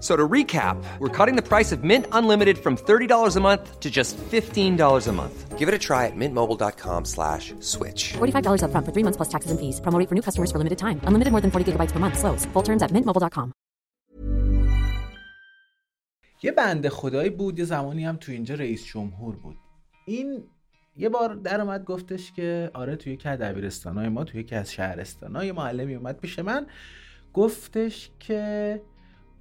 So to recap, we're cutting the price of Mint Unlimited from $30 a month to just $15 a month. Give it a try at mintmobile.com slash switch. $45 upfront for three months plus taxes and fees. Promoting for new customers for limited time. Unlimited more than 40 gigabytes per month. Slows. Full terms at mintmobile.com. یه بنده خدایی بود یه زمانی هم تو اینجا رئیس جمهور بود این یه بار در اومد گفتش که آره توی یکی از دبیرستانای ما توی یکی از شهرستانای معلمی اومد پیش من گفتش که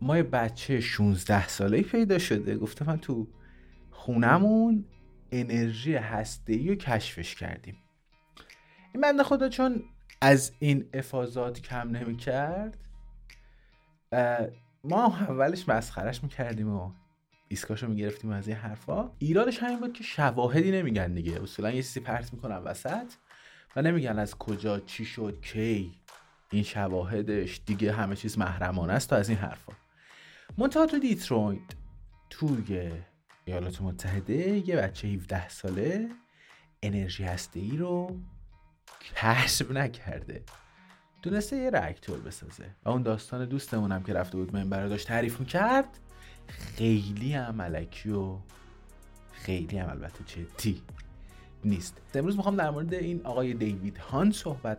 ما یه بچه 16 ساله پیدا شده. گفته من تو خونمون انرژی هسته‌ای رو کشفش کردیم. این بنده خدا چون از این افاظات کم نمی کرد ما اولش مسخرش می‌کردیم و ایسگاشو می‌گرفتیم از این حرفا. ایرادش همین بود که شواهدی نمیگن دیگه. اصولا یه چیزی پرت می‌کنن وسط و نمیگن از کجا چی شد کی. این شواهدش دیگه همه چیز محرمانه است و از این حرفا. منتها تو دیترویت توی ایالات متحده یه بچه 17 ساله انرژی هسته ای رو کشف نکرده. تونسته یه راکتور بسازه. و اون داستان دوستمونم که رفته بود منبر داشت تعریف می‌کرد خیلی هم علکی و خیلی هم البته جدی نیست. امروز می‌خوام در مورد این آقای دیوید هان صحبت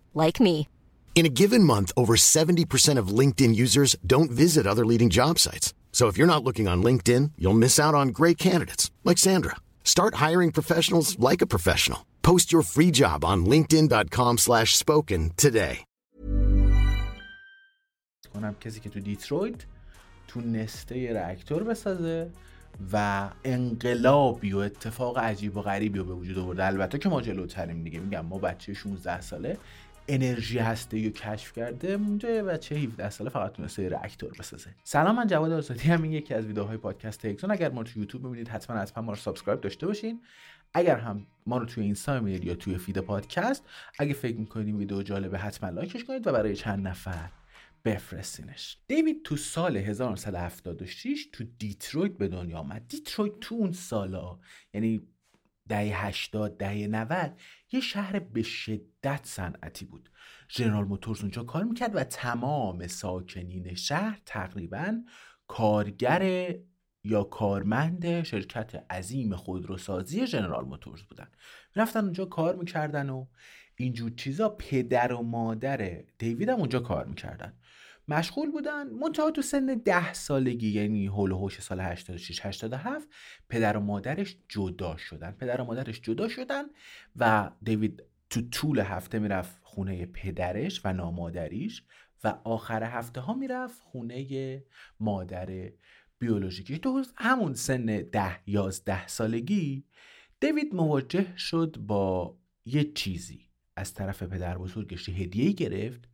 like me. In a given month, over 70% of LinkedIn users don't visit other leading job sites. So if you're not looking on LinkedIn, you'll miss out on great candidates like Sandra. Start hiring professionals like a professional. Post your free job on linkedin.com/spoken today. کنم کسی که تو دیترویت تونسته یه راکتور بسازه و انقلابی و اتفاق عجیب و غریبی رو به وجود آورده البته که ما جلوتریم دیگه میگم ما بچه 16 ساله انرژی هسته رو کشف کرده اونجا بچه 17 ساله فقط تونسته راکتور بسازه. سلام من جواد آزادی هم این یکی از ویدیوهای پادکست هکسون اگر ما رو تو یوتیوب ببینید حتما حتما ما رو subscribe داشته باشین. اگر هم ما رو توی اینستا می‌بینید یا توی فید پادکست اگه فکر می‌کنید ویدیو جالبه حتما لایکش کنید و برای چند نفر بفرستینش. دیوید تو سال 1976 تو دیترویت به دنیا آمد. دیترویت تو اون سالا یعنی دهه 80 دهه 90 یه شهر به شدت صنعتی بود. جنرال موتورز اونجا کار می‌کرد و تمام ساکنین شهر تقریبا کارگر یا کارمند شرکت عظیم خودروسازی جنرال موتورز بودن. رفتن اونجا کار می‌کردن و اینجور چیزا پدر و مادر دیوید هم اونجا کار می‌کردن. مشغول بودن. منتها تو سن ده سالگی یعنی هول هوش سال 86 87 پدر و مادرش جدا شدن. پدر و مادرش جدا شدن و دیوید تو طول هفته می‌رفت خونه پدرش و نامادریش و آخر هفته ها می‌رفت خونه مادر بیولوژیکی. تو همون سن ده یازده سالگی دیوید مواجه شد با یه چیزی. از طرف پدر بزرگش هدیه گرفت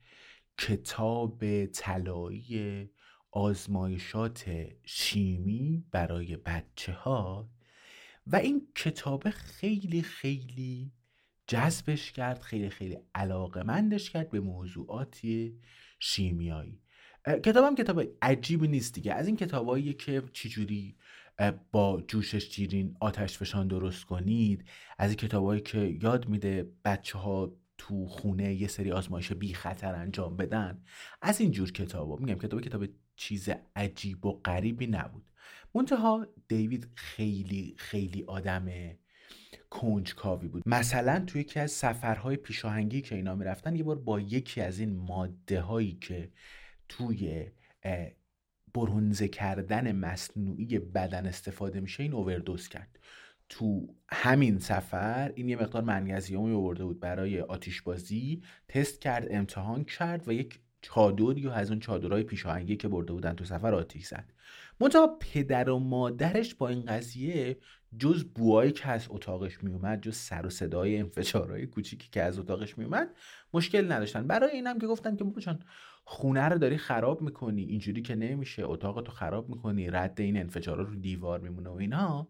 کتاب طلایی آزمایشات شیمی برای بچه ها و این کتاب خیلی خیلی جذبش کرد خیلی خیلی علاقمندش کرد به موضوعاتی شیمیایی. کتابم کتاب عجیبی نیست دیگه. از این کتابایی که چجوری با جوشش جیرین آتش فشان درست کنید از این کتابایی که یاد میده بچه ها تو خونه یه سری آزمایش بی خطر انجام بدن. از این جور کتابا میگم کتاب کتاب چیز عجیب و غریبی نبود. منتها دیوید خیلی خیلی آدم کنجکاوی بود. مثلا توی یکی از سفرهای پیشاهنگی که اینا می‌رفتن یه بار با یکی از این ماده هایی که توی برونزه کردن مصنوعی بدن استفاده میشه این اووردوز کرد. تو همین سفر این یه مقدار منگزیومی آورده بود برای آتیش بازی تست کرد امتحان کرد و یک چادری و از اون چادرهای پیشاهنگی که برده بودن تو سفر آتیش زد. منتها پدر و مادرش با این قضیه جز بوهایی که از اتاقش میومد جز سر و صدای انفجارهای کوچیکی که از اتاقش میومد مشکل نداشتن. برای اینم که گفتن که بابا خونه رو داری خراب می‌کنی اینجوری که نمیشه اتاقتو خراب می‌کنی رد این انفجارا رو دیوار میمونه و اینا.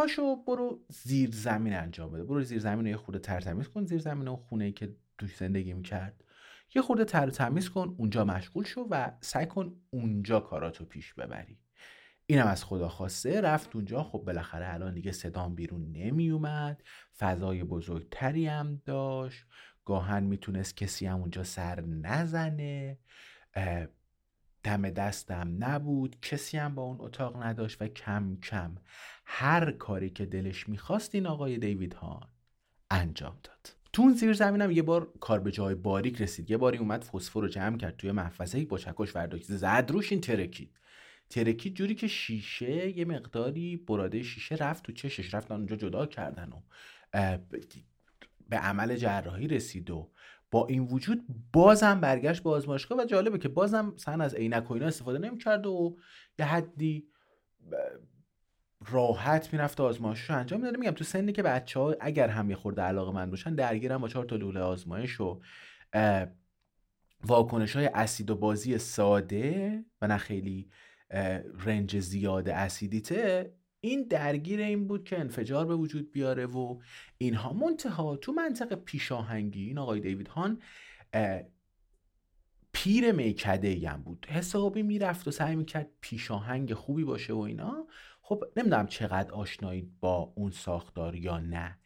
پاشو برو زیر زمین انجام بده. برو زیر زمین رو یه خورده ترتمیز کن. زیر زمین اون خونه که توش زندگی می‌کرد. یه خورده تر تمیز کن اونجا مشغول شو و سعی کن اونجا کاراتو پیش ببری. اینم از خدا خواسته. رفت اونجا. خب بالاخره الان دیگه صدام بیرون نمی اومد فضای بزرگتری هم داشت. گاهن می‌تونست کسی هم اونجا سر نزنه. دم دستم نبود کسی هم با اون اتاق نداشت و کم کم هر کاری که دلش می‌خواست این آقای دیوید هان انجام داد. تو اون زیر زمینم یه بار کار به جای باریک رسید. یه باری اومد فسفر رو جمع کرد توی محفظه با چکش ورداشت. زد روش این ترکید ترکید جوری که شیشه یه مقداری براده شیشه رفت تو چشش. رفتن اونجا جدا کردن و به عمل جراحی رسید و با این وجود بازم برگشت به بازماشگاه و جالبه که بازم سن از عینک و اینا استفاده نمی‌کرد و یه حدی راحت می‌رفت آزمایش رو انجام می‌داده میگم تو سنی که بچه ها اگر هم یه خورده علاقه من باشن درگیرن با چهار تا لوله آزمایش و واکنش های اسید و بازی ساده و نه خیلی رنج زیاد اسیدیته این درگیر این بود که انفجار به وجود بیاره و اینها منتها تو منطقه پیشاهنگی این آقای دیوید هان پیر میکده هم بود. حسابی می‌رفت و سعی می‌کرد پیشاهنگ خوبی باشه و اینا. خب نمی‌دونم چقدر آشنایی با اون ساختار یا نه.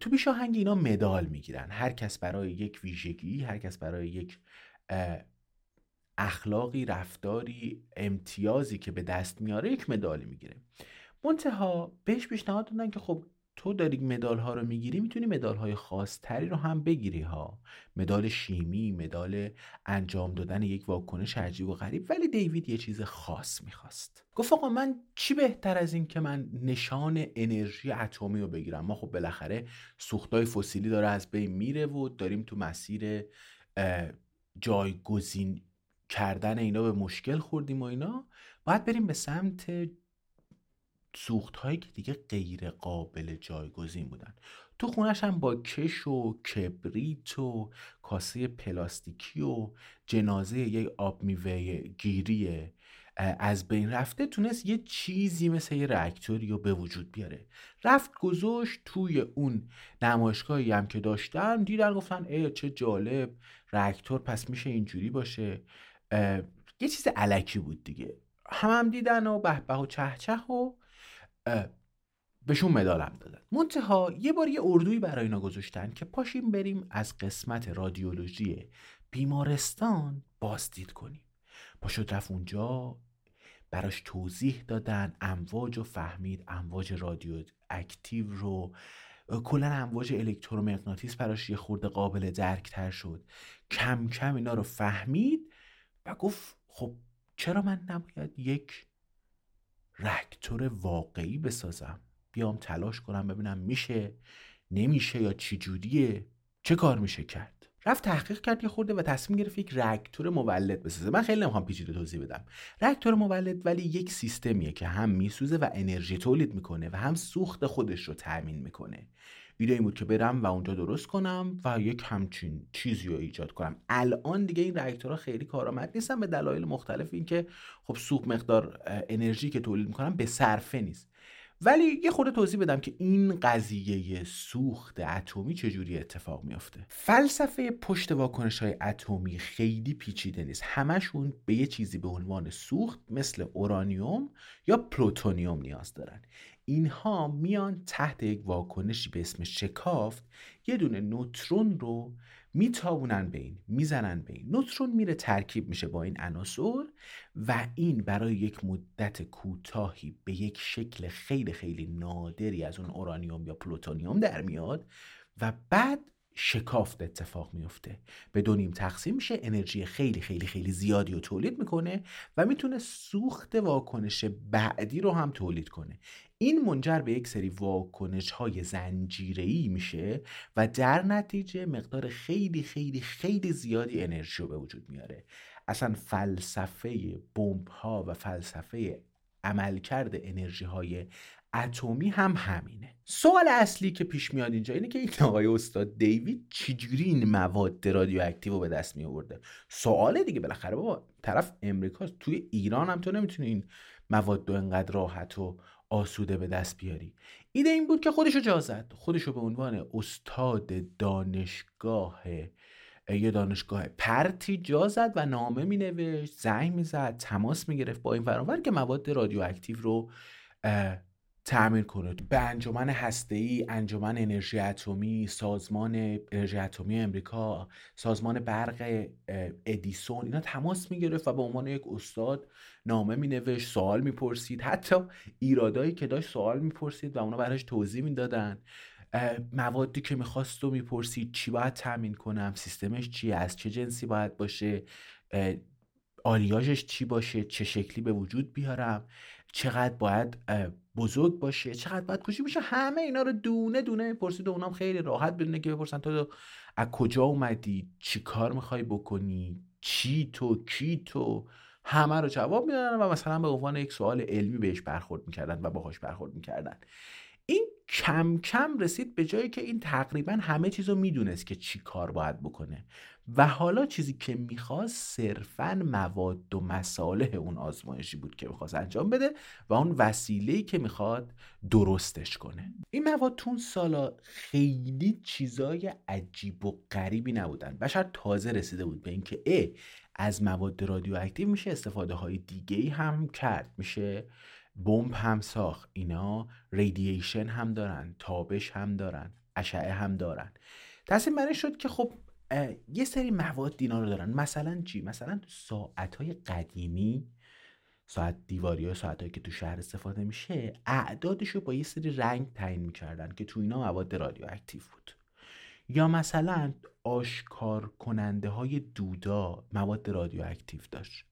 تو پیشاهنگ اینا مدال می‌گیرن. هر کس برای یک ویژگی هر کس برای یک اخلاقی رفتاری امتیازی که به دست میاره یک مدالی می‌گیره. منتها بهش پیشنهاد دادن که خب تو داری مدال ها رو می‌گیری می‌تونی مدال های خاصتری رو هم بگیری ها. مدال شیمی مدال انجام دادن یک واکنش عجیب و غریب. ولی دیوید یه چیز خاص می‌خواست. گفت آقا من چی بهتر از این که من نشان انرژی اتمی رو بگیرم؟ ما خب بالاخره سوختای فسیلی داره از بین میره و داریم تو مسیر جایگزین کردن اینا به مشکل خوردیم و اینا. باید بریم به سمت سوخت هایی که دیگه غیر قابل جایگزین بودن. تو خونش هم با کش و کبریت و کاسه پلاستیکی و جنازه یک آب میوه گیری از بین رفته تونست یه چیزی مثل یه رکتوری رو به وجود بیاره. رفت گذاشت توی اون نمایشگاهی هم که داشتن دیدن گفتن ای چه جالب رکتور پس میشه اینجوری باشه. یه چیز علکی بود دیگه. هم هم دیدن و به و چه چه و بهشون مدالم دادن. منتها یه بار یه اردویی برای اینا گذاشتن که پاشیم بریم از قسمت رادیولوژی بیمارستان بازدید کنیم. پاشد رفت اونجا براش توضیح دادن امواج و فهمید امواج رادیو اکتیو رو کلا امواج الکترومغناطیس براش یه خورده قابل درکتر شد. کم کم اینا رو فهمید و گفت خب چرا من نباید یک رکتور واقعی بسازم. بیام تلاش کنم ببینم میشه نمیشه یا چی جوریه. چه کار میشه کرد؟ رفت تحقیق کرد یه خورده و تصمیم گرفت یک رکتور مولد بسازه. من خیلی نمی‌خوام پیچیده توضیح بدم. رکتور مولد ولی یک سیستمیه که هم میسوزه و انرژی تولید می‌کنه و هم سوخت خودش رو تأمین می‌کنه. ایده این بود که برم و اونجا درست کنم و یک همچین چیزی رو ایجاد کنم. الان دیگه این ریاکتورها خیلی کارآمد نیستن به دلایل مختلف اینکه خب سوخت مقدار انرژی که تولید می‌کنم به صرفه نیست. ولی یه خورده توضیح بدم که این قضیه سوخت اتمی چجوری اتفاق میافته. فلسفه پشت واکنش های اتمی خیلی پیچیده نیست. همشون به یه چیزی به عنوان سوخت مثل اورانیوم یا پلوتونیوم نیاز دارن. اینها میان تحت یک واکنشی به اسم شکافت یه دونه نوترون رو میتابونن به این می‌زنن به این. نوترون میره ترکیب میشه با این عناصر و این برای یک مدت کوتاهی به یک شکل خیلی خیلی نادری از اون اورانیوم یا پلوتونیوم در میاد و بعد شکافت اتفاق میفته. به دو نیم تقسیم میشه انرژی خیلی خیلی خیلی زیادی رو تولید می‌کنه و می‌تونه سوخت واکنش بعدی رو هم تولید کنه. این منجر به یک سری واکنش های زنجیره میشه و در نتیجه مقدار خیلی خیلی خیلی زیادی انرژی رو به وجود میاره. اصلا فلسفه بمب ها و فلسفه عملکرد انرژی های اتمی هم همینه. سوال اصلی که پیش میاد اینجا اینه که این آقای استاد دیوید چجوری این مواد رادیواکتیو رو به دست می آورده سوال دیگه بالاخره بابا طرف امریکاست توی ایران هم تو نمی‌تونی این مواد رو انقدر راحت و آسوده به دست بیاری. ایده این بود که خودشو جا زد. خودشو به عنوان استاد دانشگاه یه دانشگاه پرتی جا زد و نامه می نوشت زنگ می زد تماس می گرفت با این فرانور که مواد رادیواکتیو رو تعمیر کنه. به انجمن هسته‌ای، انجمن انرژی اتمی، سازمان انرژی اتمی امریکا، سازمان برق ادیسون اینا تماس می‌گرفت و به عنوان یک استاد نامه مینوشت سوال می‌پرسید. حتی ایرادایی که داشت سوال می‌پرسید و اونا براش توضیح می‌دادن. موادی که می‌خواست و می‌پرسید چی باید تامین کنم سیستمش چیه از چه جنسی باید باشه آلیاژش چی باشه چه شکلی به وجود بیارم چقدر باید بزرگ باشه چقدر باید کوچیک باشه همه اینا رو دونه دونه پرسید و اونام خیلی راحت بدونه که بپرسن تو از کجا اومدی چی کار می‌خوای بکنی چی تو کی تو؟ همه رو جواب می‌دادن و مثلا به عنوان یک سوال علمی بهش برخورد می‌کردن و باهاش برخورد می‌کردن. این کم کم رسید به جایی که این تقریبا همه چیز رو می‌دونست که چی کار باید بکنه. و حالا چیزی که می‌خواست صرفا مواد و مساله اون آزمایشی بود که می‌خواست انجام بده و اون وسیله‌ای که می‌خواد درستش کنه. این مواد تون سالا خیلی چیزای عجیب و غریبی نبودن. بشر تازه رسیده بود به اینکه ا از مواد رادیواکتیو میشه استفاده های دیگه هم کرد. میشه بمب هم ساخت. اینا radiation هم دارن تابش هم دارن اشعه هم دارن. تصمیم بر شد که خب یه سری مواد اینا رو دارن. مثلا چی؟ مثلا ساعت های قدیمی ساعت دیواری ها ساعت که تو شهر استفاده میشه اعدادش رو با یه سری رنگ تعیین می‌کردن که تو اینا مواد رادیواکتیو بود. یا مثلا آشکار کننده های دودا مواد رادیواکتیو داشت.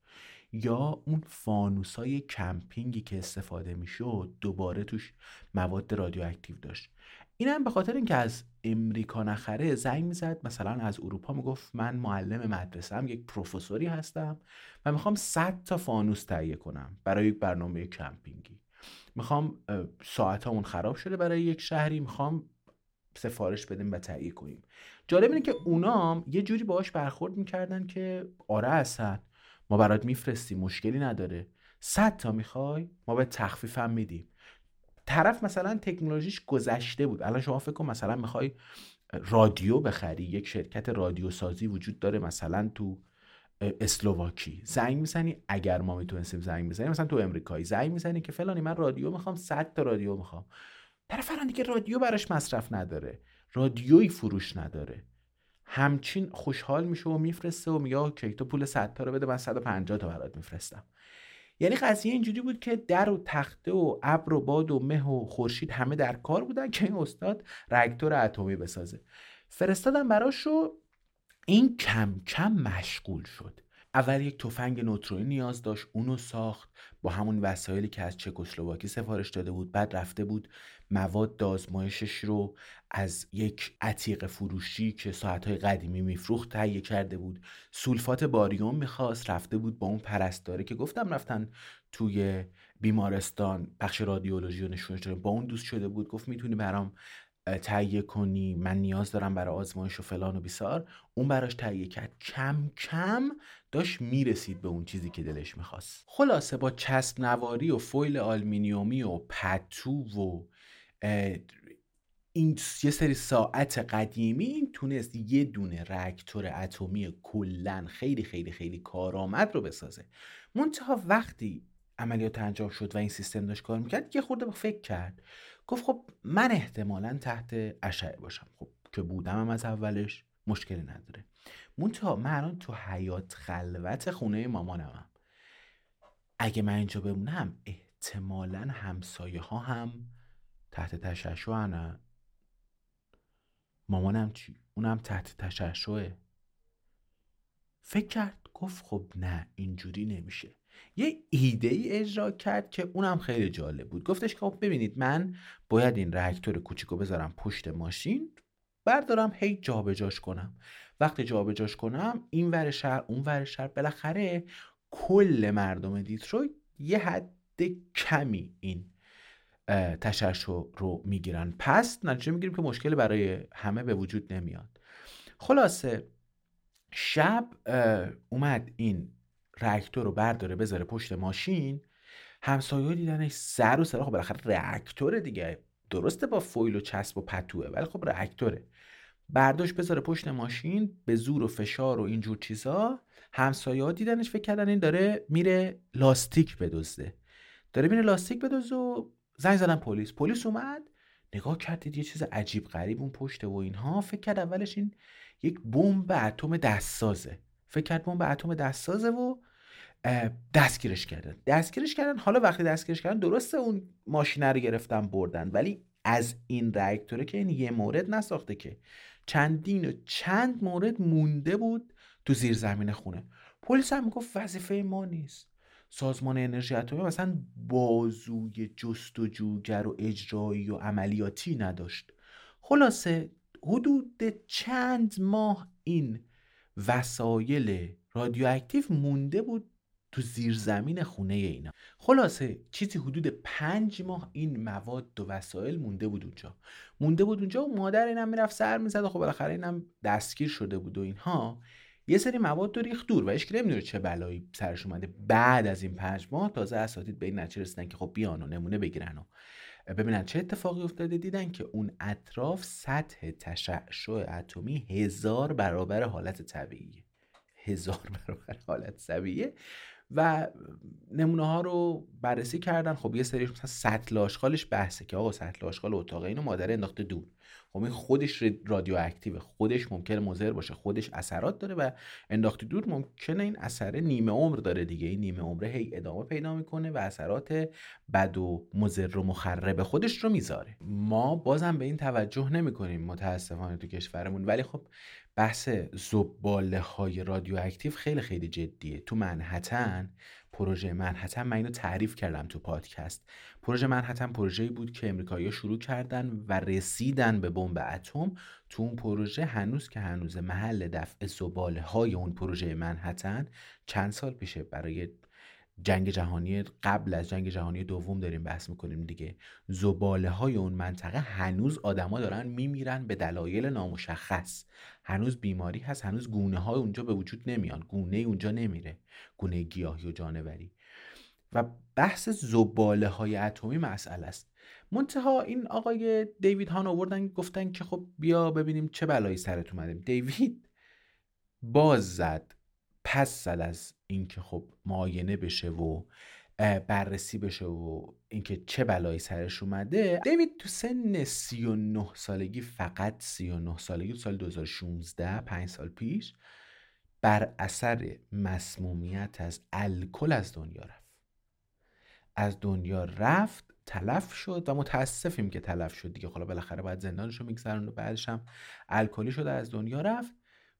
یا اون فانوس های کمپینگی که استفاده می‌شد دوباره توش مواد رادیواکتیو داشت. این هم به خاطر اینکه از امریکا نخره زنگ می‌زد مثلا از اروپا می‌گفت من معلم مدرسه هم یک پروفسوری هستم و می‌خوام 100 تا فانوس تهیه کنم برای یک برنامه کمپینگی. می‌خوام ساعتامون خراب شده برای یک شهری می‌خوام سفارش بدیم و تهیه کنیم. جالب اینه که اونام یه جوری باهاش برخورد می‌کردن که آره اصلا ما برات میفرستیم مشکلی نداره. 100 تا می‌خوای ما به تخفیف هم میدیم. طرف مثلا تکنولوژیش گذشته بود. الان شما فکر کن مثلا می‌خوای رادیو بخری یک شرکت رادیو سازی وجود داره مثلا تو اسلوواکی زنگ می‌زنی اگر ما می‌تونستیم زنگ بزنیم مثلا تو امریکایی زنگ می‌زنی که فلانی من رادیو می‌خوام 100 تا رادیو می‌خوام. طرف الان دیگه رادیو براش مصرف نداره. رادیویی فروش نداره. همچین خوشحال میشه و میفرسته و میگه که تو پول 100 تا رو بده من 150 تا برات میفرستم. یعنی قضیه اینجوری بود که در و تخته و ابر و باد و مه و خورشید همه در کار بودن که این استاد راکتور اتمی بسازه. فرستادن براش رو این کم کم مشغول شد. اول یک تفنگ نوترونی نیاز داشت اونو ساخت. با همون وسایلی که از چکسلواکی سفارش داده بود بعد رفته بود مواد آزمایشش رو از یک عتیق فروشی که ساعتهای قدیمی میفروخت تهیه کرده بود. سولفات باریوم می‌خواست رفته بود با اون پرستاره که گفتم رفتن توی بیمارستان بخش رادیولوژی و نشونش با اون دوست شده بود گفت می‌تونی برام تهیه کنی من نیاز دارم برای آزمایش و فلان و بیسار. اون براش تهیه کرد. کم کم داشت می‌رسید به اون چیزی که دلش می‌خواست. خلاصه با چسب نواری و فویل آلمینیومی و پتو و این یه سری ساعت قدیمی این تونست یه دونه رکتور اتمی کلا خیلی خیلی خیلی کارآمد رو بسازه. منتها وقتی عملیات انجام شد و این سیستم داشت کار می‌کرد یه خورده فکر کرد. گفت خب من احتمالا تحت اشعه باشم. خب که بودم از اولش مشکلی نداره. منتها من الان تو حیات خلوت خونه مامانمم اگه من اینجا بمونم احتمالا همسایه ها هم تحت تشعشع نه مامانم چی؟ اونم تحت تشعشعه. فکر کرد گفت خب نه اینجوری نمیشه. یه ایده ای اجرا کرد که اونم خیلی جالب بود. گفتش که خب ببینید من باید این رکتور کوچیکو بذارم پشت ماشین بردارم هی جابجاش کنم. وقتی جابجاش کنم این ور شهر اون ور شهر بالاخره کل مردم دیترویت یه حد کمی این تشعشع رو می‌گیرن. پس نتیجه می‌گیریم که مشکلی برای همه به وجود نمیاد. خلاصه شب اومد این رکتور رو برداره بذاره پشت ماشین. همسایه دیدنش سر و سر. خب بالاخره رکتور دیگه. درسته با فویل و چسب و پتوه ولی خب رکتوره. برداشت بذاره پشت ماشین به زور و فشار و اینجور چیزا. همسایه ها دیدنش فکر کردن این داره میره لاستیک بدزده. داره میره لاستیک بدزده و زنگ زدن پلیس. پلیس اومد نگاه کردید یه چیز عجیب غریب اون پشته و اینها. فکر کرد اولش این یک بمب اتم دستسازه. فکر کرد بمب اتم دستسازه و دستگیرش کردن. دستگیرش کردن حالا وقتی دستگیرش کردن درسته اون ماشینه رو گرفتن بردن ولی از این رکتوره که این یه مورد نساخته که. چندین و چند مورد مونده بود تو زیر زمین خونه. پلیس هم می‌گفت وظیفه ما نیست. سازمان انرژی اتمی مثلا بازوی جستجوگر و اجرایی و عملیاتی نداشت. خلاصه حدود چند ماه این وسایل رادیواکتیو مونده بود تو زیرزمین خونه اینا. خلاصه چیزی حدود پنج ماه این مواد و وسایل مونده بود اونجا. مونده بود اونجا و مادر اینم می‌رفت سر می‌زد و خب بالاخره اینم دستگیر شده بود و اینها. یه سری مواد رو ریخت دور و هیچ نمی‌دونه چه بلایی سرش اومده. بعد از این پنج ماه تازه اساتید به این نتیجه رسیدن که خب بیان و نمونه بگیرن و ببینن چه اتفاقی افتاده. دیدن که اون اطراف سطح تشعشع اتمی هزار برابر حالت طبیعی هزار برابر حالت طبیعیه. و نمونه ها رو بررسی کردن. خب یه سریش مثلا سطل آشغالش بحثه که آقا سطل آشغال اتاق اینو مادر انداخته دور. خب این خودش رادیواکتیو خودش ممکنه مضر باشه. خودش اثرات داره و انداخته دور ممکنه این اثر نیمه عمر داره دیگه. این نیمه عمره هی ادامه پیدا می‌کنه و اثرات بد و مضر و مخرب خودش رو می‌ذاره. ما بازم به این توجه نمی‌کنیم متاسفانه تو کشورمون. ولی خب بحث زباله های رادیواکتیو خیلی خیلی جدیه. تو منحتن پروژه منحتن من اینو تعریف کردم تو پادکست. پروژه منحتن پروژه‌ای بود که امریکایی‌ها شروع کردن و رسیدن به بمب اتم. تو اون پروژه هنوز که هنوز محل دفع زباله های اون پروژه منحتن چند سال پیشه برای جنگ جهانی قبل از جنگ جهانی دوم داریم بحث می‌کنیم دیگه. زباله های اون منطقه هنوز آدما دارن میمیرن به دلایل نامشخص. هنوز بیماری هست هنوز گونه های اونجا به وجود نمیان. گونه اونجا نمیره. گونه گیاهی و جانوری. و بحث زباله های اتمی مسئله است. منتها این آقای دیوید هان آوردن گفتن که خب بیا ببینیم چه بلایی سرت اومده. دیوید باز زد. پس زد از اینکه خب معاینه بشه و بررسی بشه و اینکه چه بلایی سرش اومده. دیوید تو سن 39 سالگی فقط 39 سالگی تو سال 2016 5 سال پیش بر اثر مسمومیت از الکل از دنیا رفت. از دنیا رفت تلف شد و متاسفیم که تلف شد دیگه. حالا بالاخره باید زندانش رو میگذرن و بعدش هم الکلی شده از دنیا رفت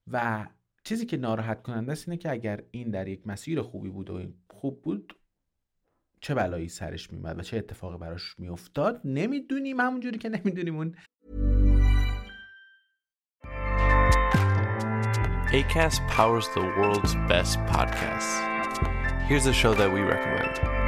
و چیزی که ناراحت کننده است اینه که اگر این در یک مسیر خوبی بود و خوب بود چه بلایی سرش میمد و چه اتفاقی براش میافتاد نمی‌دونیم همونجوری که نمی‌دونیم اون ACAST powers the world's best podcasts. Here's a show that we recommend.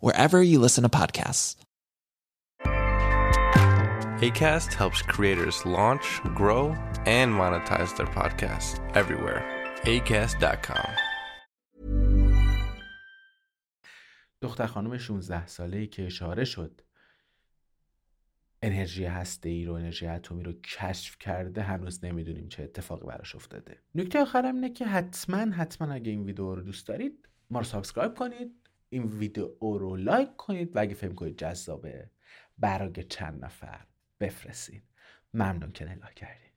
wherever you listen to podcasts. ACAST helps creators launch, grow, and monetize their podcasts everywhere. ACAST.com. دختر خانم 16 ساله ای که اشاره شد انرژی هسته ای رو انرژی اتمی رو کشف کرده هنوز نمی‌دونیم چه اتفاقی براش افتاده نکته آخرم اینه که حتما حتما اگه این ویدیو رو دوست دارید ما رو subscribe کنید این ویدیو رو like کنید و اگه فکر کنید جذابه برای چند نفر بفرستید ممنون که نگاه کردید